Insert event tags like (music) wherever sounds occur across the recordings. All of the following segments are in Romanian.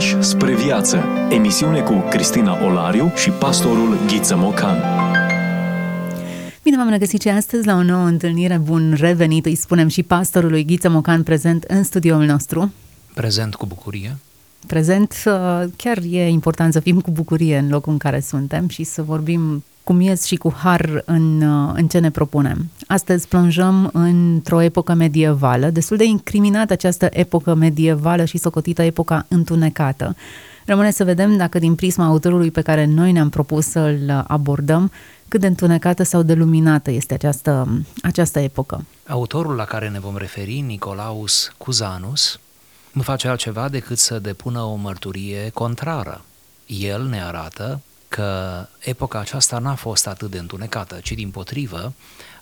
Pași spre viață. Emisiune cu Cristina Olariu și pastorul Ghiță Mocan. Bine v-am regăsit și astăzi la o nouă întâlnire. Bun revenit, îi spunem și pastorului Ghiță Mocan prezent în studioul nostru. Prezent cu bucurie. Prezent, uh, chiar e important să fim cu bucurie în locul în care suntem și să vorbim cu miez și cu har în, uh, în ce ne propunem. Astăzi plonjăm într-o epocă medievală, destul de incriminată această epocă medievală și socotită epoca întunecată. Rămâne să vedem dacă din prisma autorului pe care noi ne-am propus să-l abordăm, cât de întunecată sau de luminată este această, această epocă. Autorul la care ne vom referi, Nicolaus Cuzanus, nu face altceva decât să depună o mărturie contrară. El ne arată că epoca aceasta n-a fost atât de întunecată, ci din potrivă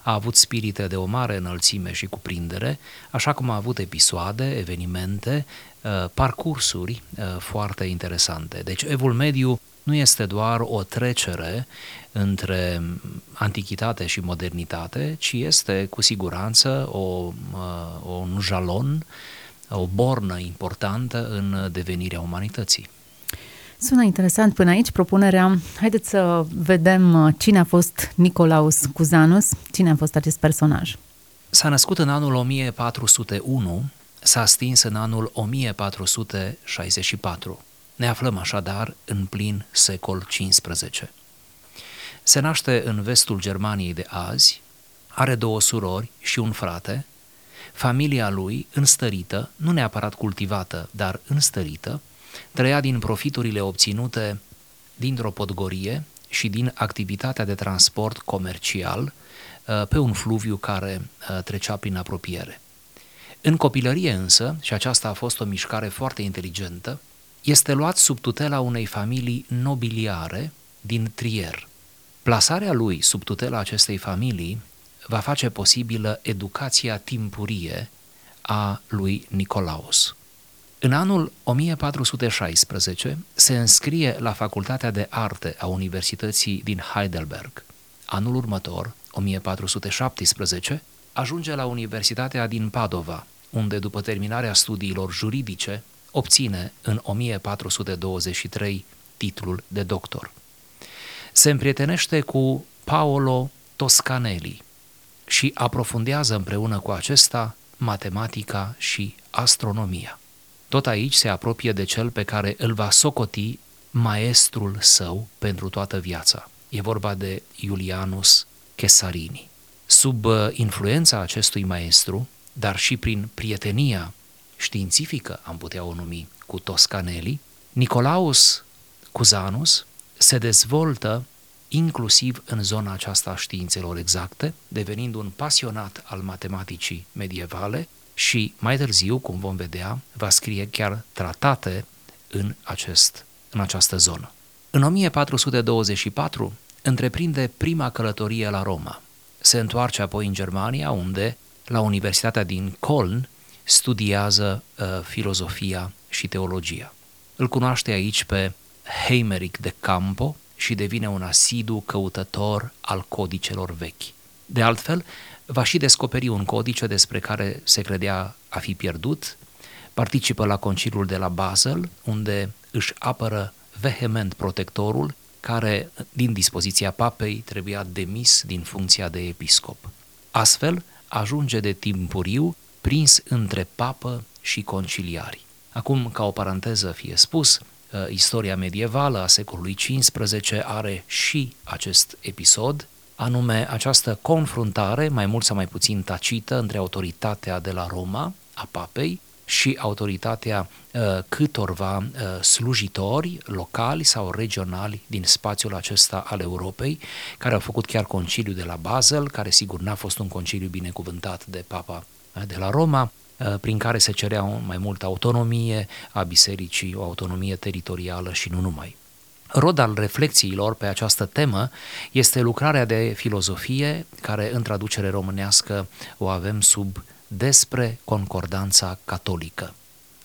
a avut spirite de o mare înălțime și cuprindere, așa cum a avut episoade, evenimente, uh, parcursuri uh, foarte interesante. Deci Evul Mediu nu este doar o trecere între antichitate și modernitate, ci este cu siguranță o, uh, un jalon, o bornă importantă în devenirea umanității. Sună interesant până aici propunerea. Haideți să vedem uh, cine a fost Nicolaus Cuzanus, cine a fost acest personaj. S-a născut în anul 1401, s-a stins în anul 1464. Ne aflăm așadar în plin secol XV. Se naște în vestul Germaniei de azi, are două surori și un frate, familia lui, înstărită, nu neapărat cultivată, dar înstărită, trăia din profiturile obținute dintr-o podgorie și din activitatea de transport comercial uh, pe un fluviu care uh, trecea prin apropiere. În copilărie însă, și aceasta a fost o mișcare foarte inteligentă, este luat sub tutela unei familii nobiliare din Trier. Plasarea lui sub tutela acestei familii va face posibilă educația timpurie a lui Nicolaus. În anul 1416 se înscrie la Facultatea de Arte a Universității din Heidelberg. Anul următor, 1417, ajunge la Universitatea din Padova, unde după terminarea studiilor juridice obține în 1423 titlul de doctor. Se împrietenește cu Paolo Toscanelli și aprofundează împreună cu acesta matematica și astronomia. Tot aici se apropie de cel pe care îl va socoti maestrul său pentru toată viața. E vorba de Iulianus Chesarini. Sub uh, influența acestui maestru, dar și prin prietenia științifică, am putea o numi, cu Toscanelli, Nicolaus Cuzanus se dezvoltă inclusiv în zona aceasta a științelor exacte, devenind un pasionat al matematicii medievale și mai târziu, cum vom vedea, va scrie chiar tratate în, acest, în această zonă. În 1424 întreprinde prima călătorie la Roma. Se întoarce apoi în Germania, unde, la Universitatea din Köln, studiază uh, filozofia și teologia. Îl cunoaște aici pe Heimeric de Campo și devine un asidu căutător al codicelor vechi. De altfel, va și descoperi un codice despre care se credea a fi pierdut, participă la conciliul de la Basel, unde își apără vehement protectorul, care, din dispoziția papei, trebuia demis din funcția de episcop. Astfel, ajunge de timpuriu prins între papă și conciliari. Acum, ca o paranteză fie spus, uh, istoria medievală a secolului XV are și acest episod, anume această confruntare, mai mult sau mai puțin tacită, între autoritatea de la Roma, a papei, și autoritatea uh, câtorva uh, slujitori locali sau regionali din spațiul acesta al Europei, care au făcut chiar conciliul de la Basel, care sigur n-a fost un conciliu binecuvântat de papa uh, de la Roma, uh, prin care se cerea mai multă autonomie a bisericii, o autonomie teritorială și nu numai. Rod al reflexiilor pe această temă este lucrarea de filozofie, care în traducere românească o avem sub despre concordanța catolică,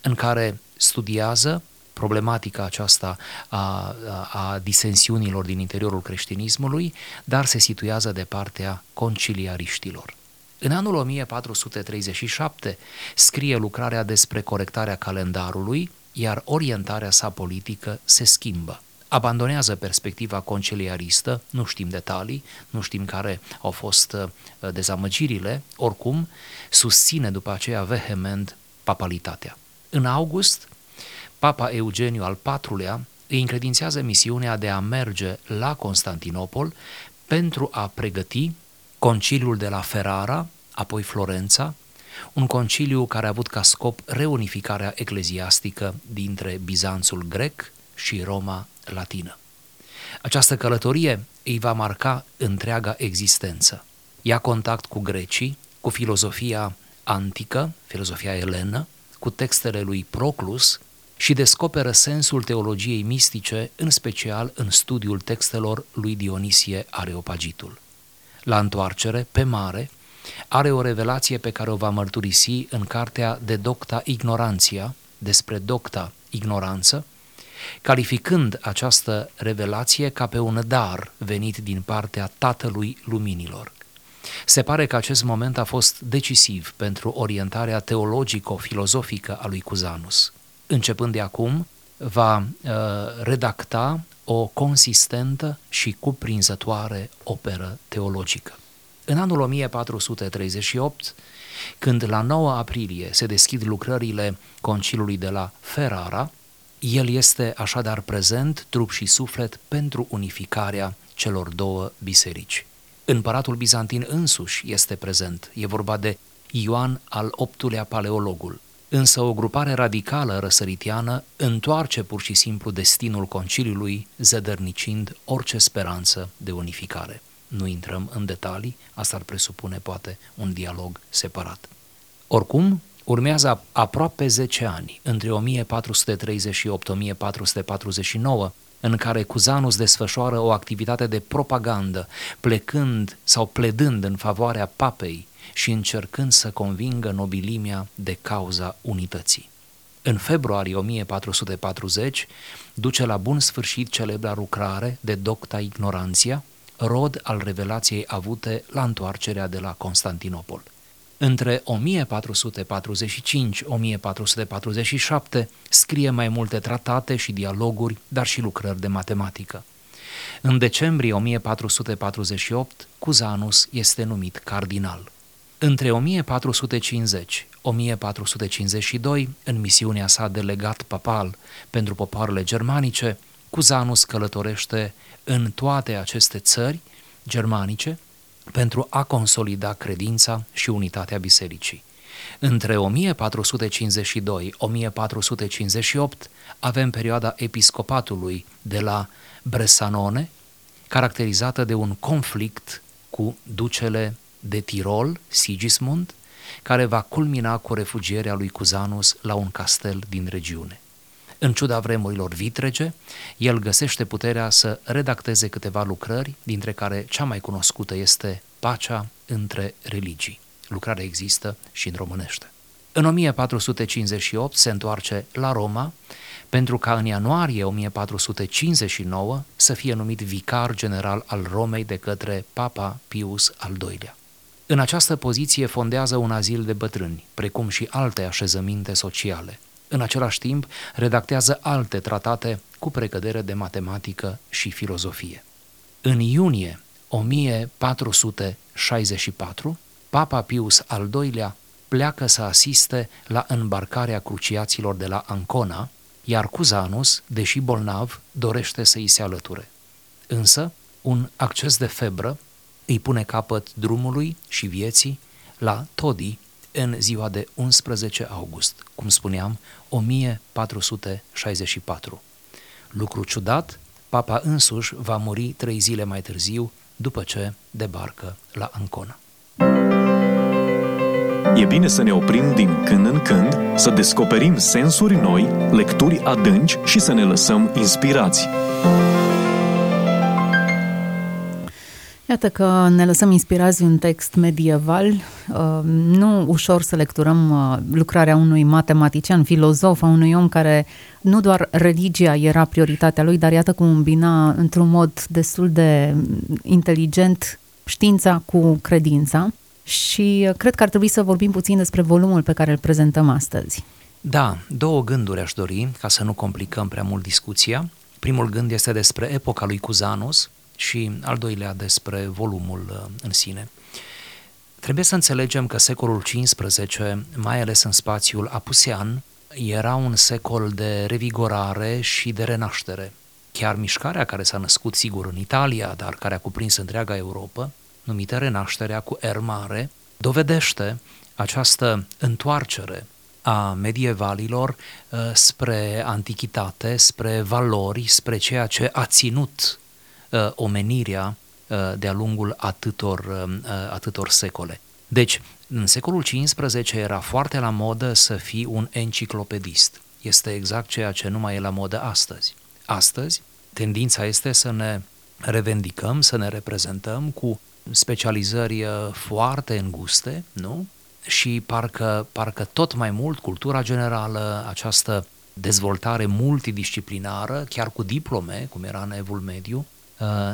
în care studiază problematica aceasta a, a, a disensiunilor din interiorul creștinismului, dar se situează de partea conciliariștilor. În anul 1437 scrie lucrarea despre corectarea calendarului, iar orientarea sa politică se schimbă. Abandonează perspectiva conciliaristă, nu știm detalii, nu știm care au fost uh, dezamăgirile, oricum susține după aceea vehement papalitatea. În august, Papa Eugeniu al IV-lea îi încredințează misiunea de a merge la Constantinopol pentru a pregăti conciliul de la Ferrara, apoi Florența, un conciliu care a avut ca scop reunificarea ecleziastică dintre Bizanțul grec și Roma latină. Această călătorie îi va marca întreaga existență. Ia contact cu grecii, cu filozofia antică, filozofia elenă, cu textele lui Proclus și descoperă sensul teologiei mistice, în special în studiul textelor lui Dionisie Areopagitul. La întoarcere, pe mare, are o revelație pe care o va mărturisi în cartea de Docta Ignoranția, despre Docta Ignoranță, calificând această revelație ca pe un dar venit din partea Tatălui Luminilor. Se pare că acest moment a fost decisiv pentru orientarea teologico-filozofică a lui Cuzanus. Începând de acum, va uh, redacta o consistentă și cuprinzătoare operă teologică. În anul 1438, când la 9 aprilie se deschid lucrările concilului de la Ferrara, el este așadar prezent, trup și suflet, pentru unificarea celor două biserici. Împăratul bizantin însuși este prezent, e vorba de Ioan al VIII-lea Paleologul. Însă o grupare radicală răsăritiană întoarce pur și simplu destinul conciliului, zădărnicind orice speranță de unificare. Nu intrăm în detalii, asta ar presupune poate un dialog separat. Oricum, urmează aproape 10 ani, între 1438-1449, în care Cuzanus desfășoară o activitate de propagandă, plecând sau pledând în favoarea papei și încercând să convingă nobilimea de cauza unității. În februarie 1440 duce la bun sfârșit celebra lucrare de Docta Ignoranția, rod al revelației avute la întoarcerea de la Constantinopol. Între 1445-1447 scrie mai multe tratate și dialoguri, dar și lucrări de matematică. În decembrie 1448, Cuzanus este numit cardinal. Între 1450-1452, în misiunea sa de legat papal pentru popoarele germanice, Cuzanus călătorește în toate aceste țări germanice pentru a consolida credința și unitatea bisericii. Între 1452-1458 avem perioada episcopatului de la Bressanone, caracterizată de un conflict cu ducele de Tirol, Sigismund, care va culmina cu refugierea lui Cuzanus la un castel din regiune. În ciuda vremurilor vitrege, el găsește puterea să redacteze câteva lucrări, dintre care cea mai cunoscută este Pacea între religii. Lucrarea există și în românește. În 1458 se întoarce la Roma pentru ca în ianuarie 1459 să fie numit vicar general al Romei de către Papa Pius al II-lea. În această poziție fondează un azil de bătrâni, precum și alte așezăminte sociale. În același timp, redactează alte tratate cu precădere de matematică și filozofie. În iunie 1464, Papa Pius al II-lea pleacă să asiste la îmbarcarea cruciaților de la Ancona, iar Cuzanus, deși bolnav, dorește să îi se alăture. Însă, un acces de febră îi pune capăt drumului și vieții la Todi în ziua de 11 august, cum spuneam, 1464. Lucru ciudat, papa însuși va muri trei zile mai târziu, după ce debarcă la Ancona. E bine să ne oprim din când în când, să descoperim sensuri noi, lecturi adânci și să ne lăsăm inspirați. Iată că ne lăsăm inspirați de un text medieval, uh, nu ușor să lecturăm uh, lucrarea unui matematician, filozof, a unui om care nu doar religia era prioritatea lui, dar iată cum îmbina într-un mod destul de inteligent știința cu credința și uh, cred că ar trebui să vorbim puțin despre volumul pe care îl prezentăm astăzi. Da, două gânduri aș dori, ca să nu complicăm prea mult discuția. Primul gând este despre epoca lui Cuzanus și al doilea despre volumul uh, în sine. Trebuie să înțelegem că secolul XV, mai ales în spațiul apusean, era un secol de revigorare și de renaștere. Chiar mișcarea care s-a născut, sigur, în Italia, dar care a cuprins întreaga Europa, numită Renașterea cu R mare, dovedește această întoarcere a medievalilor uh, spre antichitate, spre valori, spre ceea ce a ținut uh, omenirea uh, de-a lungul atâtor, atâtor secole. Deci, în secolul XV era foarte la modă să fii un enciclopedist. Este exact ceea ce nu mai e la modă astăzi. Astăzi, tendința este să ne revendicăm, să ne reprezentăm cu specializări foarte înguste, nu? și parcă, parcă tot mai mult cultura generală, această dezvoltare multidisciplinară, chiar cu diplome, cum era în Evul Mediu, uh,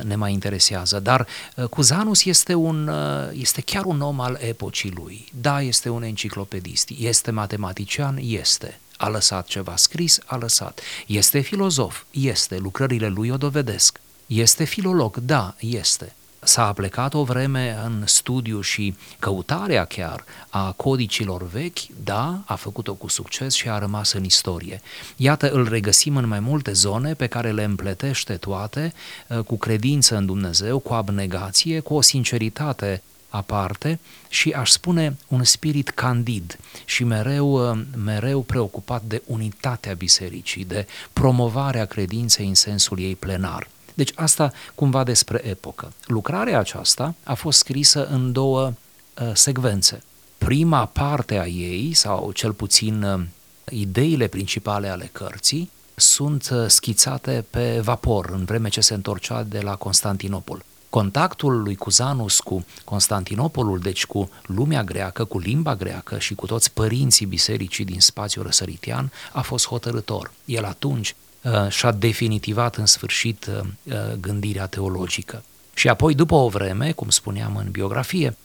ne mai interesează. Dar uh, Cuzanus este, un, uh, este chiar un om al epocii lui. Da, este un enciclopedist, este matematician, este. A lăsat ceva scris, a lăsat. Este filozof, este. Lucrările lui o dovedesc. Este filolog, da, este s-a aplecat o vreme în studiu și căutarea chiar a codicilor vechi, da, a făcut-o cu succes și a rămas în istorie. Iată, îl regăsim în mai multe zone pe care le împletește toate uh, cu credință în Dumnezeu, cu abnegație, cu o sinceritate aparte și aș spune un spirit candid și mereu, uh, mereu preocupat de unitatea bisericii, de promovarea credinței în sensul ei plenar. Deci asta cumva despre epocă. Lucrarea aceasta a fost scrisă în două uh, secvențe. Prima parte a ei, sau cel puțin uh, ideile principale ale cărții, sunt uh, schițate pe vapor în vreme ce se întorcea de la Constantinopol. Contactul lui Cuzanus cu Constantinopolul, deci cu lumea greacă, cu limba greacă și cu toți părinții bisericii din spațiul răsăritian, a fost hotărător. El atunci Uh, și-a definitivat în sfârșit uh, uh, gândirea teologică. Și apoi, după o vreme, cum spuneam în biografie,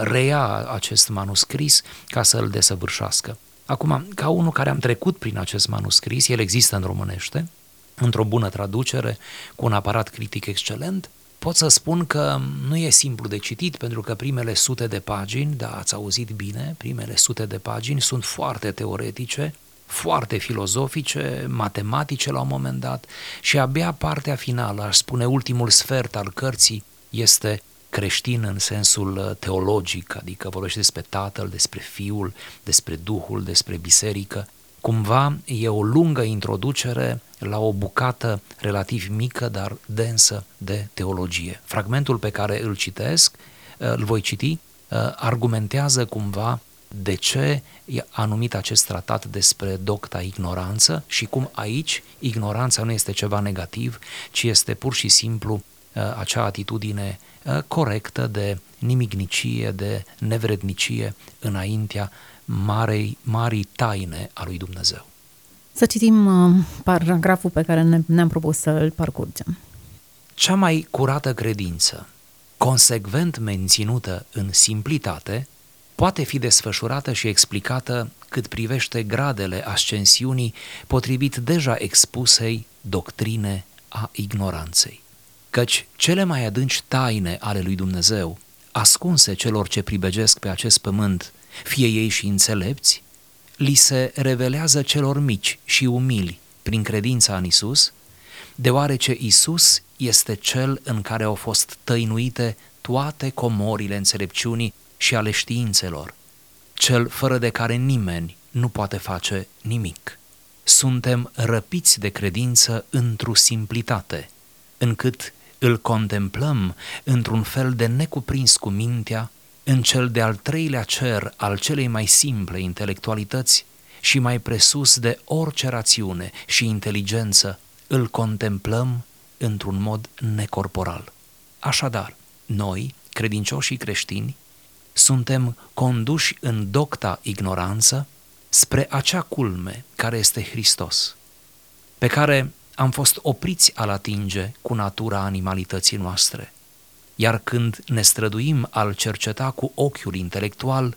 reia acest manuscris ca să îl desăvârșească. Acum, ca unul care am trecut prin acest manuscris, el există în românește, într-o bună traducere, cu un aparat critic excelent, pot să spun că nu e simplu de citit, pentru că primele sute de pagini, da, ați auzit bine, primele sute de pagini sunt foarte teoretice, foarte filozofice, matematice la un moment dat și abia partea finală, aș spune ultimul sfert al cărții, este creștin în sensul uh, teologic, adică vorbește despre Tatăl, despre Fiul, despre Duhul, despre Biserică. Cumva e o lungă introducere la o bucată relativ mică, dar densă de teologie. Fragmentul pe care îl citesc, uh, îl voi citi, uh, argumentează cumva de ce a numit acest tratat despre docta ignoranță și cum aici ignoranța nu este ceva negativ, ci este pur și simplu uh, acea atitudine uh, corectă de nimicnicie, de nevrednicie înaintea marei, marii taine a lui Dumnezeu. Să citim uh, paragraful pe care ne, ne-am propus să îl parcurgem. Cea mai curată credință, consecvent menținută în simplitate, poate fi desfășurată și explicată cât privește gradele ascensiunii potrivit deja expusei doctrine a ignoranței. Căci cele mai adânci taine ale lui Dumnezeu, ascunse celor ce pribegesc pe acest pământ, fie ei și înțelepți, li se revelează celor mici și umili prin credința în Isus, deoarece Isus este cel în care au fost tăinuite toate comorile înțelepciunii și ale științelor, cel fără de care nimeni nu poate face nimic. Suntem răpiți de credință într-o simplitate, încât îl contemplăm într-un fel de necuprins cu mintea, în cel de-al treilea cer al celei mai simple intelectualități și mai presus de orice rațiune și inteligență, îl contemplăm într-un mod necorporal. Așadar, noi, credincioșii creștini, suntem conduși în docta ignoranță spre acea culme care este Hristos, pe care am fost opriți a-L atinge cu natura animalității noastre. Iar când ne străduim al cerceta cu ochiul intelectual,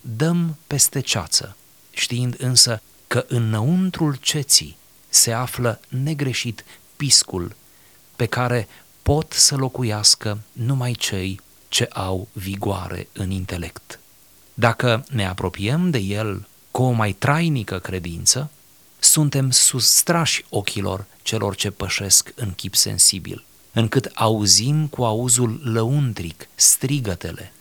dăm peste ceață, știind însă că înăuntrul ceții se află negreșit piscul pe care pot să locuiască numai cei ce au vigoare în intelect. Dacă ne apropiem de el cu o mai trainică credință, suntem sustrași ochilor celor ce pășesc în chip sensibil, încât auzim cu auzul lăuntric strigătele,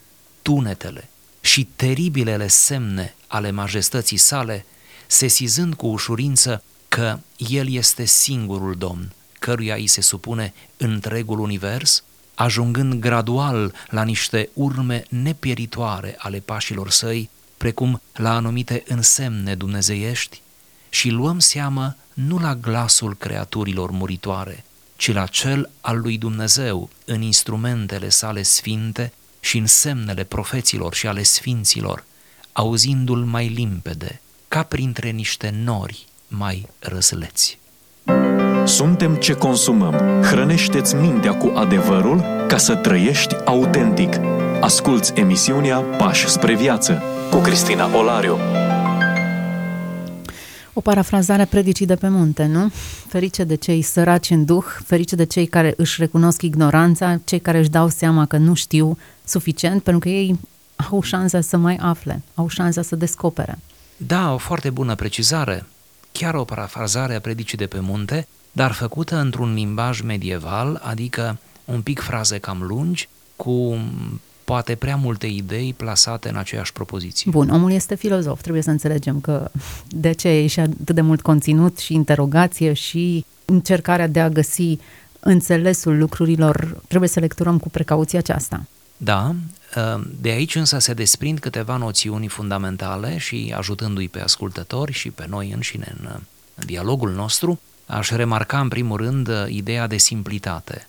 tunetele și teribilele semne ale majestății sale, sesizând cu ușurință că El este singurul Domn, căruia îi se supune întregul univers, ajungând gradual la niște urme nepieritoare ale pașilor săi, precum la anumite însemne dumnezeiești, și luăm seamă nu la glasul creaturilor muritoare, ci la cel al lui Dumnezeu în instrumentele sale sfinte și în semnele profeților și ale sfinților, auzindu-l mai limpede, ca printre niște nori mai răzleți. Suntem ce consumăm. Hrănește-ți mintea cu adevărul ca să trăiești autentic. Asculți emisiunea Pași spre viață cu Cristina Olariu. O parafrazare a predicii de pe munte, nu? Ferice de cei săraci în duh, ferice de cei care își recunosc ignoranța, cei care își dau seama că nu știu suficient, pentru că ei au șansa să mai afle, au șansa să descopere. Da, o foarte bună precizare. Chiar o parafrazare a predicii de pe munte, dar făcută într-un limbaj medieval, adică un pic fraze cam lungi, cu poate prea multe idei plasate în aceeași propoziție. Bun, omul este filozof, trebuie să înțelegem că de ce e și atât de mult conținut și interogație și încercarea de a găsi înțelesul lucrurilor, trebuie să lecturăm cu precauție aceasta. Da, ă, de aici însă se desprind câteva noțiuni fundamentale și ajutându-i pe ascultători și pe noi înșine în dialogul nostru, aș remarca în primul rând ideea de simplitate.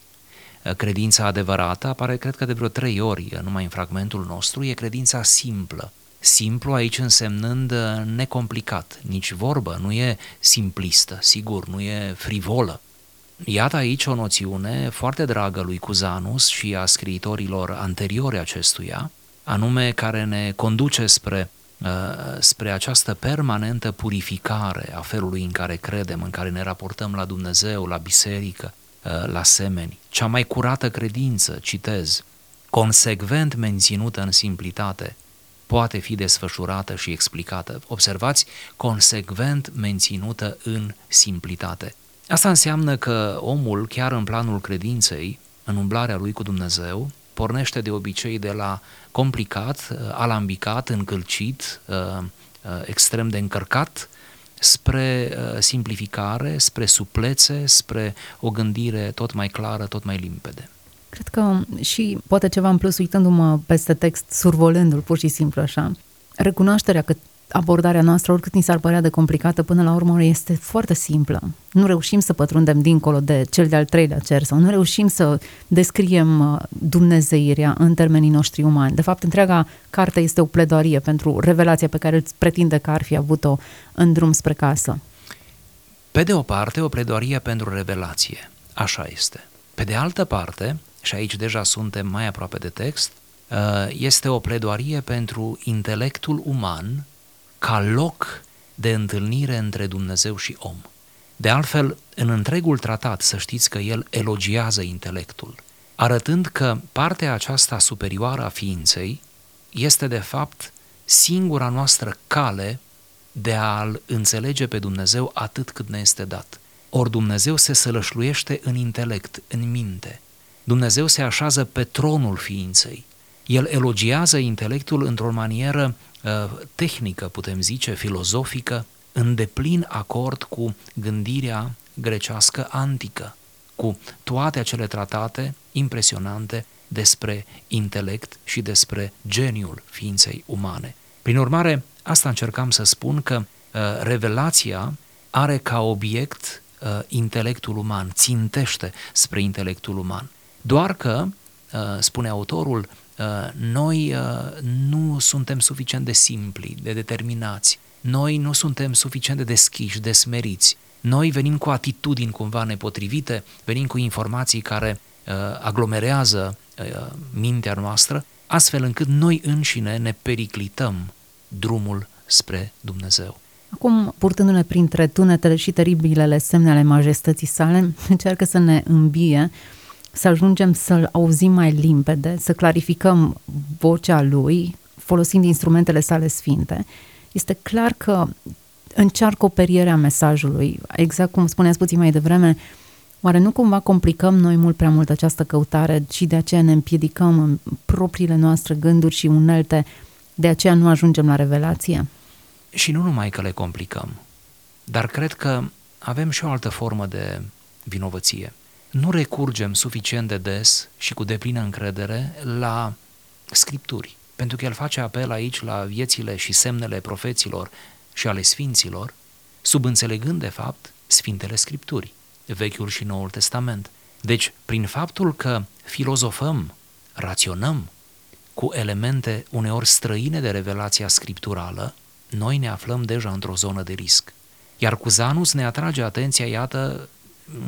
Credința adevărată apare, cred că de vreo trei ori numai în fragmentul nostru, e credința simplă. Simplu aici însemnând necomplicat, nici vorbă, nu e simplistă, sigur, nu e frivolă. Iată aici o noțiune foarte dragă lui Cuzanus și a scriitorilor anteriori acestuia, anume care ne conduce spre, uh, spre această permanentă purificare a felului în care credem, în care ne raportăm la Dumnezeu, la biserică, uh, la semeni. Cea mai curată credință, citez, consecvent menținută în simplitate, poate fi desfășurată și explicată. Observați, consecvent menținută în simplitate. Asta înseamnă că omul, chiar în planul credinței, în umblarea lui cu Dumnezeu, pornește de obicei de la complicat, uh, alambicat, încălcit, uh, uh, extrem de încărcat, spre simplificare, spre suplețe, spre o gândire tot mai clară, tot mai limpede. Cred că și poate ceva în plus, uitându-mă peste text, survolându-l pur și simplu așa, recunoașterea că abordarea noastră, oricât ni s-ar părea de complicată, până la urmă este foarte simplă. Nu reușim să pătrundem dincolo de cel de-al treilea cer sau nu reușim să descriem uh, dumnezeirea în termenii noștri umani. De fapt, întreaga carte este o pledoarie pentru revelația pe care îți pretinde că ar fi avut-o în drum spre casă. Pe de o parte, o pledoarie pentru revelație. Așa este. Pe de altă parte, și aici deja suntem mai aproape de text, uh, este o pledoarie pentru intelectul uman ca loc de întâlnire între Dumnezeu și om. De altfel, în întregul tratat, să știți că el elogiază intelectul, arătând că partea aceasta superioară a ființei este de fapt singura noastră cale de a-L înțelege pe Dumnezeu atât cât ne este dat. Ori Dumnezeu se sălășluiește în intelect, în minte. Dumnezeu se așează pe tronul ființei. El elogiază intelectul într-o manieră Uh, tehnică, putem zice, filozofică, în deplin acord cu gândirea grecească antică, cu toate acele tratate impresionante despre intelect și despre geniul ființei umane. Prin urmare, asta încercam să spun că uh, revelația are ca obiect uh, intelectul uman, țintește spre intelectul uman. Doar că, uh, spune autorul, Uh, noi uh, nu suntem suficient de simpli, de determinați, noi nu suntem suficient de deschiși, de smeriți. Noi venim cu atitudini cumva nepotrivite, venim cu informații care uh, aglomerează uh, mintea noastră, astfel încât noi înșine ne periclităm drumul spre Dumnezeu. Acum, purtându-ne printre tunetele și teribilele semne ale majestății sale, încearcă să ne îmbie, să ajungem să-l auzim mai limpede, să clarificăm vocea lui, folosind instrumentele sale sfinte. Este clar că încearcă operierea mesajului, exact cum spuneați puțin mai devreme, Oare nu cumva complicăm noi mult prea mult această căutare și de aceea ne împiedicăm în propriile noastre gânduri și unelte, de aceea nu ajungem la revelație? Și nu numai că le complicăm, dar cred că avem și o altă formă de vinovăție. Nu recurgem suficient de des și cu deplină încredere la scripturi, pentru că el face apel aici la viețile și semnele profeților și ale sfinților, subînțelegând de fapt Sfintele Scripturi. Vechiul și Noul Testament. Deci, prin faptul că filozofăm, raționăm cu elemente uneori străine de revelația scripturală, noi ne aflăm deja într-o zonă de risc. Iar Cuzanus ne atrage atenția, iată,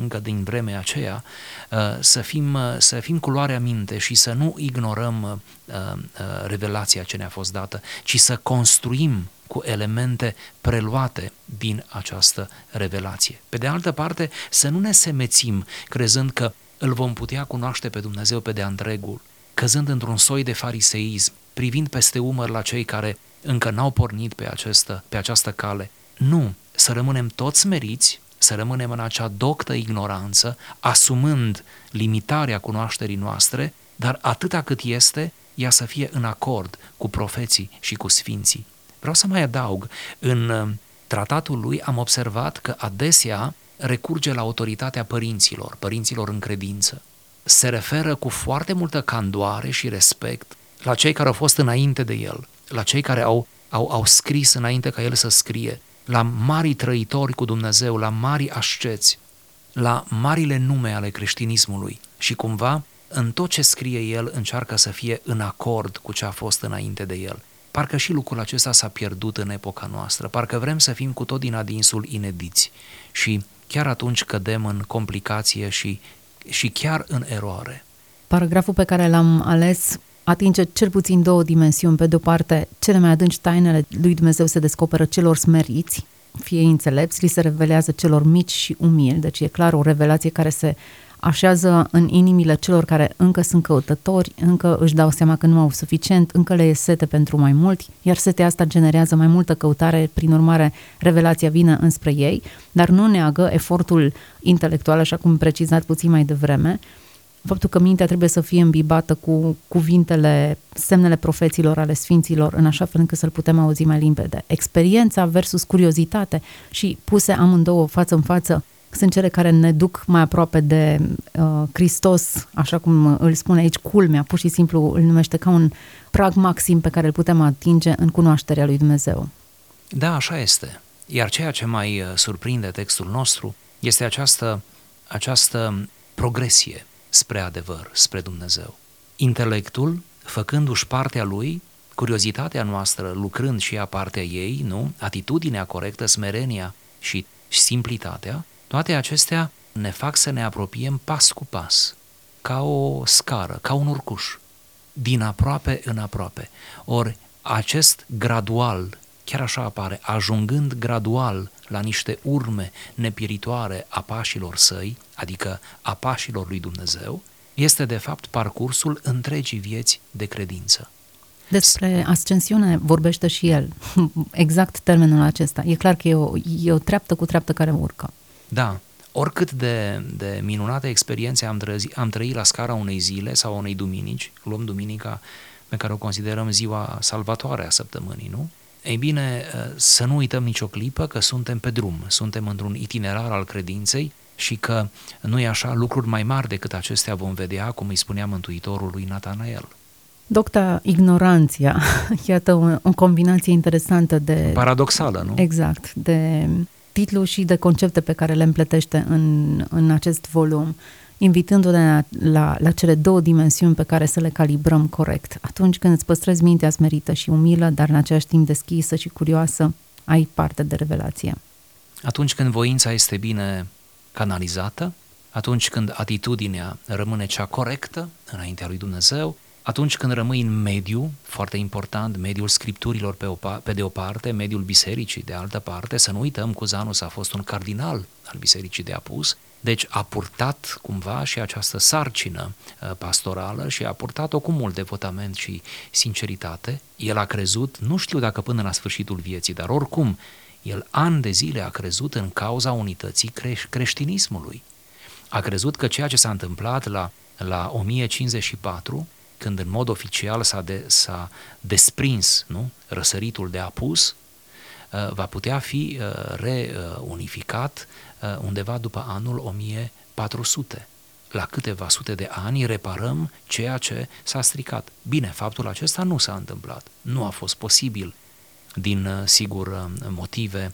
încă din vremea aceea, uh, să fim, uh, să fim cu luarea minte și să nu ignorăm uh, revelația ce ne-a fost dată, ci să construim cu elemente preluate din această revelație. Pe de altă parte, să nu ne semețim crezând că îl vom putea cunoaște pe Dumnezeu pe de-a întregul, căzând într-un soi de fariseism, privind peste umăr la cei care încă n-au pornit pe, această, pe această cale. Nu, să rămânem toți meriți, să rămânem în acea doctă ignoranță, asumând limitarea cunoașterii noastre, dar atâta cât este, ea să fie în acord cu profeții și cu sfinții. Vreau să mai adaug, în uh, tratatul lui am observat că adesea recurge la autoritatea părinților, părinților în credință. Se referă cu foarte multă candoare și respect la cei care au fost înainte de el, la cei care au, au, au scris înainte ca el să scrie, la mari trăitori cu Dumnezeu, la mari asceți, la marile nume ale creștinismului și cumva în tot ce scrie el încearcă să fie în acord cu ce a fost înainte de el. Parcă și lucrul acesta s-a pierdut în epoca noastră, parcă vrem să fim cu tot din adinsul inediți și chiar atunci cădem în complicație și, și chiar în eroare. Paragraful pe care l-am ales atinge cel puțin două dimensiuni. Pe de-o parte, cele mai adânci tainele lui Dumnezeu se descoperă celor smeriți, fie înțelepți, li se revelează celor mici și umili, deci e clar o revelație care se așează în inimile celor care încă sunt căutători, încă își dau seama că nu au suficient, încă le e sete pentru mai mult, iar setea asta generează mai multă căutare, prin urmare revelația vine înspre ei, dar nu neagă efortul intelectual, așa cum precizat puțin mai devreme, faptul că mintea trebuie să fie îmbibată cu cuvintele, semnele profeților ale sfinților, în așa fel încât să-l putem auzi mai limpede. Experiența versus curiozitate și puse amândouă față în față sunt cele care ne duc mai aproape de uh, Hristos, așa cum îl spune aici, culmea, pur și simplu îl numește ca un prag maxim pe care îl putem atinge în cunoașterea lui Dumnezeu. Da, așa este. Iar ceea ce mai uh, surprinde textul nostru este această, această progresie spre adevăr, spre Dumnezeu. Intelectul, făcându-și partea lui, curiozitatea noastră lucrând și ea partea ei, nu? Atitudinea corectă, smerenia și simplitatea, toate acestea ne fac să ne apropiem pas cu pas, ca o scară, ca un urcuș, din aproape în aproape. Ori acest gradual, chiar așa apare, ajungând gradual la niște urme nepieritoare a pașilor săi, adică a pașilor lui Dumnezeu, este de fapt parcursul întregii vieți de credință. Despre ascensiune vorbește și el, (laughs) exact termenul acesta. E clar că e o, e o treaptă cu treaptă care urcă. Da, oricât de, de minunate experiențe am, trăzi, am trăit la scara unei zile sau unei duminici, luăm duminica pe care o considerăm ziua salvatoare a săptămânii, nu? Ei bine, să nu uităm nicio clipă că suntem pe drum, suntem într-un itinerar al credinței și că nu e așa, lucruri mai mari decât acestea vom vedea, cum îi spunea Mântuitorul lui Natanael. Docta ignoranția, (laughs) iată o, o combinație interesantă de... Paradoxală, nu? Exact, de titlu și de concepte pe care le împletește în, în acest volum, invitându-ne la, la, la cele două dimensiuni pe care să le calibrăm corect. Atunci când îți păstrezi mintea smerită și umilă, dar în același timp deschisă și curioasă, ai parte de revelație. Atunci când voința este bine canalizată, atunci când atitudinea rămâne cea corectă înaintea lui Dumnezeu, atunci când rămâi în mediu, foarte important, mediul scripturilor pe, o, pe de o parte, mediul bisericii de altă parte, să nu uităm, Cuzanus a fost un cardinal al bisericii de apus, deci a purtat cumva și această sarcină uh, pastorală și a purtat-o cu mult devotament și sinceritate. El a crezut, nu știu dacă până la sfârșitul vieții, dar oricum, el ani de zile a crezut în cauza unității creș- creștinismului. A crezut că ceea ce s-a întâmplat la, la 1054 când în mod oficial s-a, de, s-a desprins nu? răsăritul de apus, uh, va putea fi uh, reunificat uh, undeva după anul 1400. La câteva sute de ani reparăm ceea ce s-a stricat. Bine, faptul acesta nu s-a întâmplat. Nu a fost posibil din, sigur, motive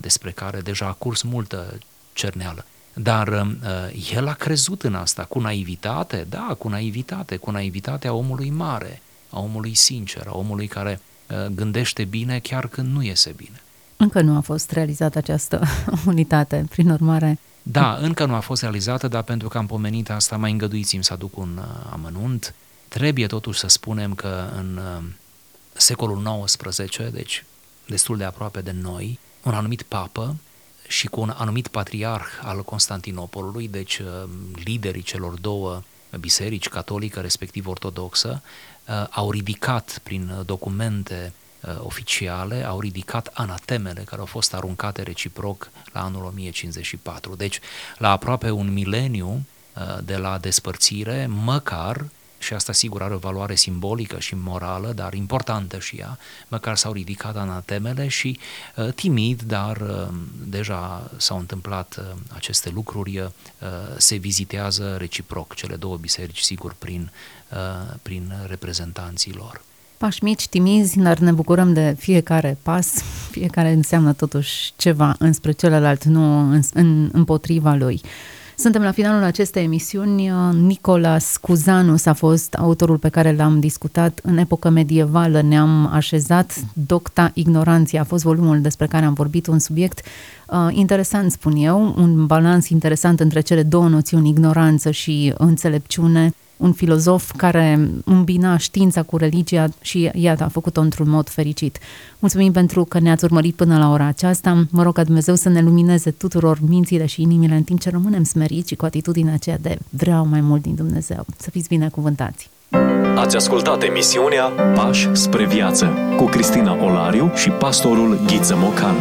despre care deja a curs multă cerneală. Dar uh, el a crezut în asta cu naivitate, da, cu naivitate, cu naivitatea omului mare, a omului sincer, a omului care uh, gândește bine chiar când nu iese bine. Încă nu a fost realizată această (laughs) unitate, prin urmare. Da, încă nu a fost realizată, dar pentru că am pomenit asta, mai îngăduiți-mi să aduc un uh, amănunt. Trebuie totuși să spunem că în uh, secolul XIX, deci destul de aproape de noi, un anumit papă și cu un anumit patriarh al Constantinopolului, deci uh, liderii celor două biserici, catolică respectiv ortodoxă, uh, au ridicat prin documente uh, oficiale, au ridicat anatemele care au fost aruncate reciproc la anul 1054. Deci, la aproape un mileniu de la despărțire, măcar și asta sigur are o valoare simbolică și morală, dar importantă și ea, măcar s-au ridicat anatemele și uh, timid, dar uh, deja s-au întâmplat uh, aceste lucruri, uh, se vizitează reciproc cele două biserici, sigur, prin, uh, prin reprezentanții lor. Pași mici, timizi, dar ne bucurăm de fiecare pas, fiecare înseamnă totuși ceva înspre celălalt, nu în, în, împotriva lui. Suntem la finalul acestei emisiuni. Nicolas Cuzanus a fost autorul pe care l-am discutat în epocă medievală. Ne-am așezat. Docta Ignoranția a fost volumul despre care am vorbit, un subiect uh, interesant, spun eu, un balans interesant între cele două noțiuni, ignoranță și înțelepciune un filozof care îmbina știința cu religia și iată, a făcut-o într-un mod fericit. Mulțumim pentru că ne-ați urmărit până la ora aceasta. Mă rog ca Dumnezeu să ne lumineze tuturor mințile și inimile în timp ce rămânem smeriți și cu atitudinea aceea de vreau mai mult din Dumnezeu. Să fiți binecuvântați! Ați ascultat emisiunea Pași spre viață cu Cristina Olariu și pastorul Ghiță Mocan.